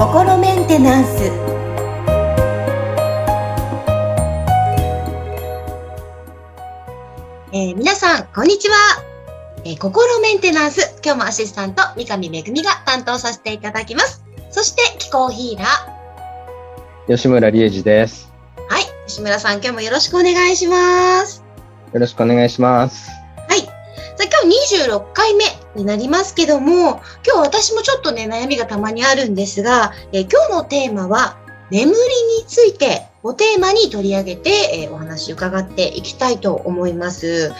心メンテナンスえー、皆さん、こんにちは。えー、心メンテナンス、今日もアシスタント、三上めぐみが担当させていただきます。そして、気候ヒーラー。吉村理恵二です。はい。吉村さん、今日もよろしくお願いします。よろしくお願いします。はい。さあ、今日26回目になりますけども、今日私もちょっとね、悩みがたまにあるんですが、えー、今日のテーマは、眠りについてをテーマに取り上げて、えー、お話伺っていきたいと思います。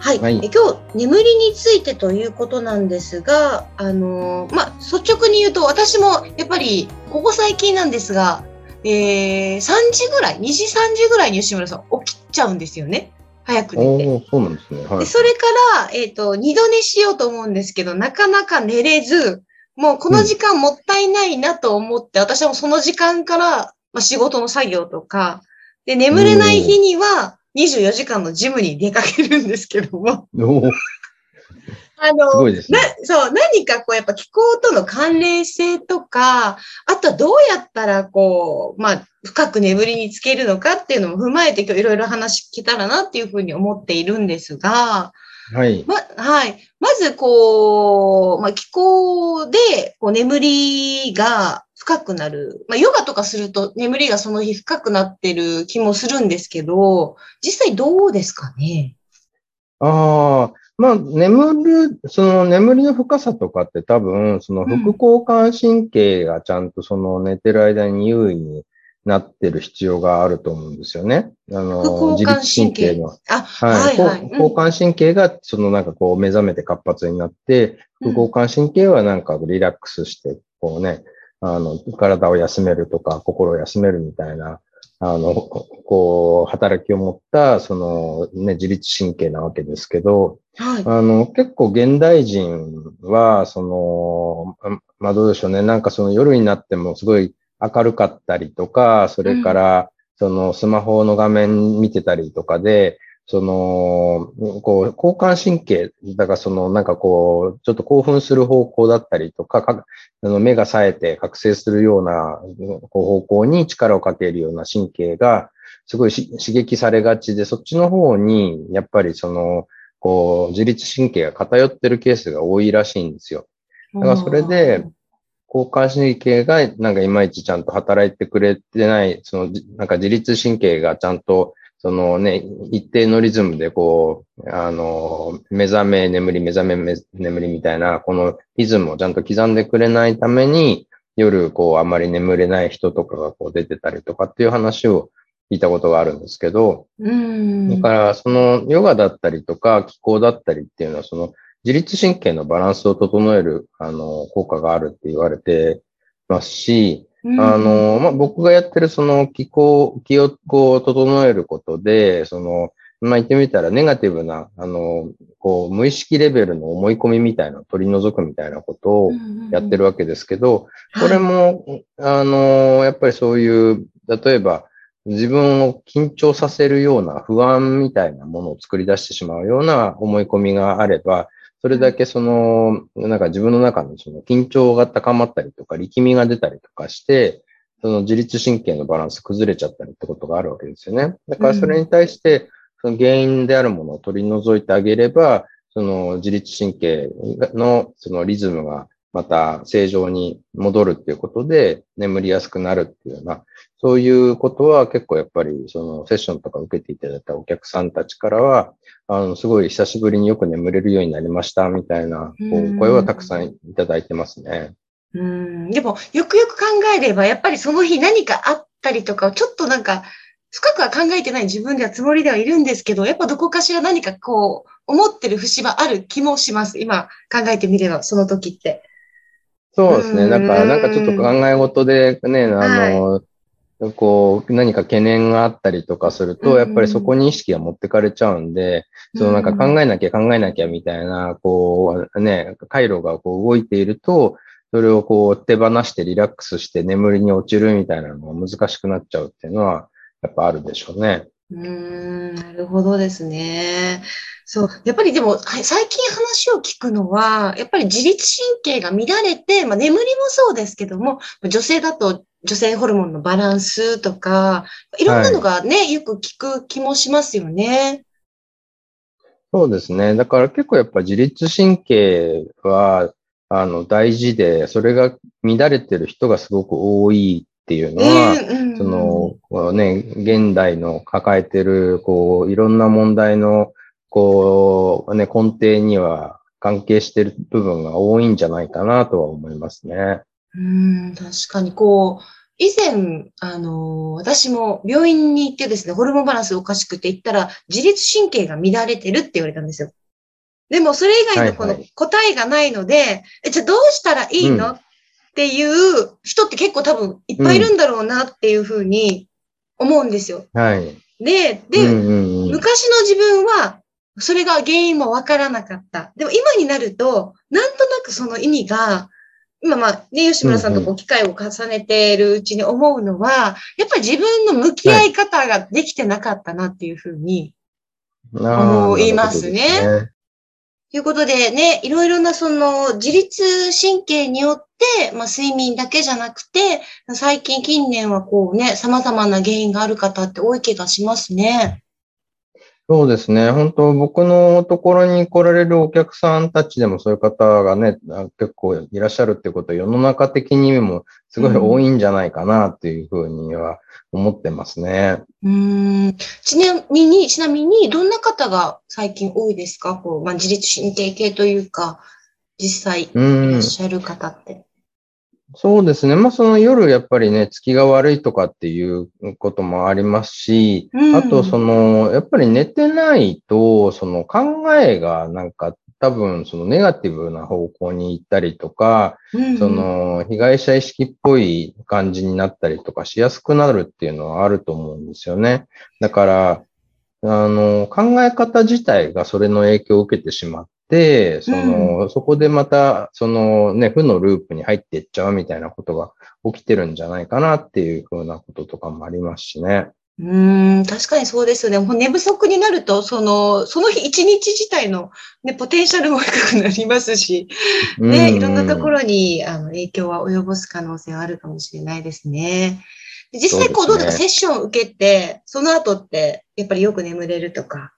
はい、はい、え今日眠りについてということなんですが、あのー、まあ、率直に言うと私もやっぱりここ最近なんですが、えー、3時ぐらい、2時3時ぐらいに吉村さん起きちゃうんですよね。早く寝て。そうなんですね。はい、でそれから、えっ、ー、と、二度寝しようと思うんですけど、なかなか寝れず、もうこの時間もったいないなと思って、うん、私はもその時間から、まあ、仕事の作業とか、で、眠れない日には24時間のジムに出かけるんですけども。あの、ね、な、そう、何かこう、やっぱ気候との関連性とか、あとはどうやったらこう、まあ、深く眠りにつけるのかっていうのも踏まえて今日いろいろ話聞けたらなっていうふうに思っているんですが、はい。ま、はい。まず、こう、まあ、気候で、こう、眠りが深くなる。まあ、ヨガとかすると眠りがその日深くなってる気もするんですけど、実際どうですかね？ああ、まあ、眠る、その眠りの深さとかって多分、その副交感神経がちゃんとその寝てる間に優位になってる必要があると思うんですよね。あの、自律神経の。あ、はい、はい、交感神経がそのなんかこう目覚めて活発になって、副交感神経はなんかリラックスして、こうね、あの、体を休めるとか、心を休めるみたいな、あの、こう、働きを持った、その、ね、自律神経なわけですけど、はい、あの、結構現代人は、その、まあどうでしょうね、なんかその夜になってもすごい明るかったりとか、それから、そのスマホの画面見てたりとかで、その、こう、交感神経、だからその、なんかこう、ちょっと興奮する方向だったりとか、かあの目が冴えて覚醒するようなこう方向に力をかけるような神経が、すごい刺激されがちで、そっちの方に、やっぱりその、こう、自律神経が偏ってるケースが多いらしいんですよ。だからそれで、交感神経がなんかいまいちちゃんと働いてくれてない、その、なんか自律神経がちゃんとそのね、一定のリズムでこう、あの、目覚め、眠り、目覚め、眠りみたいな、このリズムをちゃんと刻んでくれないために、夜、こう、あまり眠れない人とかがこう出てたりとかっていう話を聞いたことがあるんですけど、うん。だから、そのヨガだったりとか気候だったりっていうのは、その自律神経のバランスを整える、あの、効果があるって言われてますし、あの、まあ、僕がやってるその気候、気をこう整えることで、その、まあ、言ってみたらネガティブな、あの、こう、無意識レベルの思い込みみたいなのを取り除くみたいなことをやってるわけですけど、これも、あの、やっぱりそういう、例えば、自分を緊張させるような不安みたいなものを作り出してしまうような思い込みがあれば、それだけその、なんか自分の中のその緊張が高まったりとか、力みが出たりとかして、その自律神経のバランス崩れちゃったりってことがあるわけですよね。だからそれに対して、その原因であるものを取り除いてあげれば、その自律神経のそのリズムがまた正常に戻るっていうことで眠りやすくなるっていうような、そういうことは結構やっぱりそのセッションとか受けていただいたお客さんたちからは、あの、すごい久しぶりによく眠れるようになりましたみたいな、こう、声はたくさんいただいてますね。うん。でも、よくよく考えれば、やっぱりその日何かあったりとか、ちょっとなんか、深くは考えてない自分ではつもりではいるんですけど、やっぱどこかしら何かこう、思ってる節はある気もします。今考えてみれば、その時って。そうですね。なんか、なんかちょっと考え事でね、あの、はいこう、何か懸念があったりとかすると、やっぱりそこに意識が持ってかれちゃうんで、そのなんか考えなきゃ考えなきゃみたいな、こう、ね、回路がこう動いていると、それをこう手放してリラックスして眠りに落ちるみたいなのが難しくなっちゃうっていうのは、やっぱあるでしょうね。うーん、なるほどですね。そう。やっぱりでも、はい最近話を聞くのは、やっぱり自律神経が乱れて、まあ眠りもそうですけども、女性だと女性ホルモンのバランスとか、いろんなのがね、よく聞く気もしますよね。そうですね。だから結構やっぱ自律神経は、あの、大事で、それが乱れてる人がすごく多いっていうのは、その、ね、現代の抱えてる、こう、いろんな問題の、こう、ね、根底には関係してる部分が多いんじゃないかなとは思いますね。うん、確かにこう、以前、あの、私も病院に行ってですね、ホルモンバランスおかしくて言ったら、自律神経が乱れてるって言われたんですよ。でも、それ以外のこのはいはい答えがないので、え、じゃあどうしたらいいの、うんっていう人って結構多分いっぱいいるんだろうなっていうふうに思うんですよ。はい。で、で、うんうんうん、昔の自分は、それが原因もわからなかった。でも今になると、なんとなくその意味が、今まあね、吉村さんとこう機会を重ねているうちに思うのは、やっぱり自分の向き合い方ができてなかったなっていうふうに。思いますねなるほどですとということでね、いろいろなその自律神経によって、まあ睡眠だけじゃなくて、最近近年はこうね、様々な原因がある方って多い気がしますね。そうですね。本当僕のところに来られるお客さんたちでもそういう方がね、結構いらっしゃるってことは世の中的にもすごい多いんじゃないかなっていうふうには思ってますね。うーんちなみに、ちなみに、どんな方が最近多いですか？こう、まあ、自律神経系というか、実際いらっ。しゃる方って。そうですね。まあその夜やっぱりね、月が悪いとかっていうこともありますし、うんあとその、やっぱり寝てないと、その考えがなんか多分そのネガティブな方向に行ったりとか、うんそ、の被害者意識っぽい感じになったりとかしやすくなるっていうのはあると思うんですよね。だから、あの、考え方自体がそれの影響を受けてしまって、その、そこでまた、そのね、負のループに入っていっちゃうみたいなことが起きてるんじゃないかなっていうふうなこととかもありますしね。うーん、確かにそうですよね。もう寝不足になると、その、その日一日自体の、ね、ポテンシャルも低くなりますし、ね、うんいろんなところにあの影響は及ぼす可能性はあるかもしれないですね。で実際、こう、どそうですねうですか？セッションを受けて、その後って、やっぱりよく眠れるとか。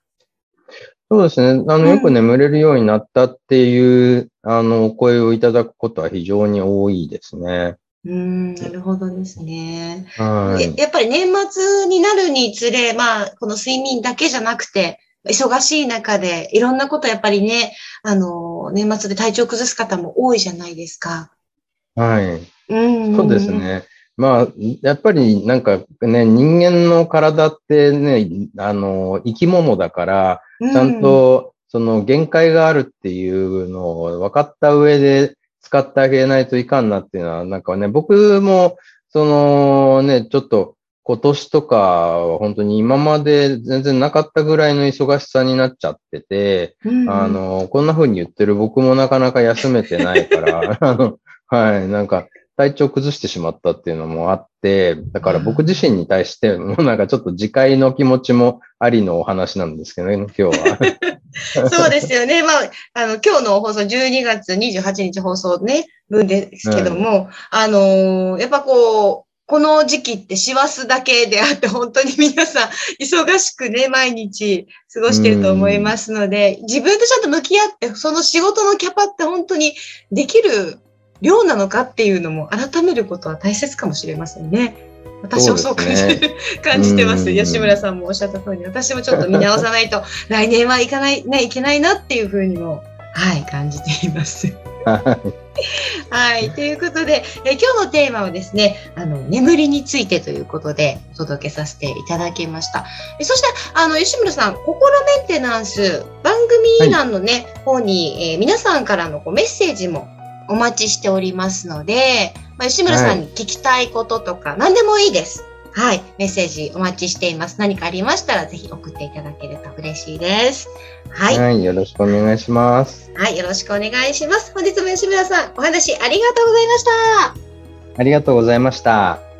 そうですね。あの、うんよく眠れるようになったっていう、あの、お声をいただくことは非常に多いですね。うーん、なるほどですね。はい。ややっぱり年末になるにつれ、まあ、この睡眠だけじゃなくて、忙しい中で、いろんなことやっぱりね、あの、年末で体調崩す方も多いじゃないですか。はい。うん。そうです。ね。まあ、やっぱりなんかね、人間の体ってね、あの、生き物だから、ちゃんとその限界があるっていうのを分かった上で使ってあげないといかんなっていうのは、なんかね、僕も、そのね、ちょっと今年とかは本当に今まで全然なかったぐらいの忙しさになっちゃってて、うん、あの、こんな風に言ってる僕もなかなか休めてないから、あの、はい、なんか、体調崩してしまったっていうのもあって、だから僕自身に対して、もうなんかちょっと自戒の気持ちもありのお話なんですけどね、今日は。そうですよね。まあ、あの、今日の放送12月28日放送ね、分ですけども、あのーやっぱこう、この時期って師走だけであって、本当に皆さん忙しくね、毎日過ごしてると思いますので、自分とちゃんと向き合って、その仕事のキャパって本当にできる量なのかっていうのも改めることは大切かもしれませんね。私もそう感じ,、そうです感じてます。うん吉村さんもおっしゃった通り、私もちょっと見直さないと、来年はいかない、ね、いけないなっていうふうにも、はい、感じています。はい。ということで、え今日のテーマはですね、あの、眠りについてということでお届けさせていただきました。えそして、あの、吉村さん、心メンテナンス、番組欄のね、方に、えー皆さんからのこうメッセージもお待ちしておりますので、まあ、吉村さんに聞きたいこととか、何でもいいです。はい。メッセージお待ちしています。何かありましたら、ぜひ送っていただけると嬉しいです。はい。はい、よろしくお願いします。はい。よろしくお願いします。本日も吉村さん、お話ありがとうございました。ありがとうございました。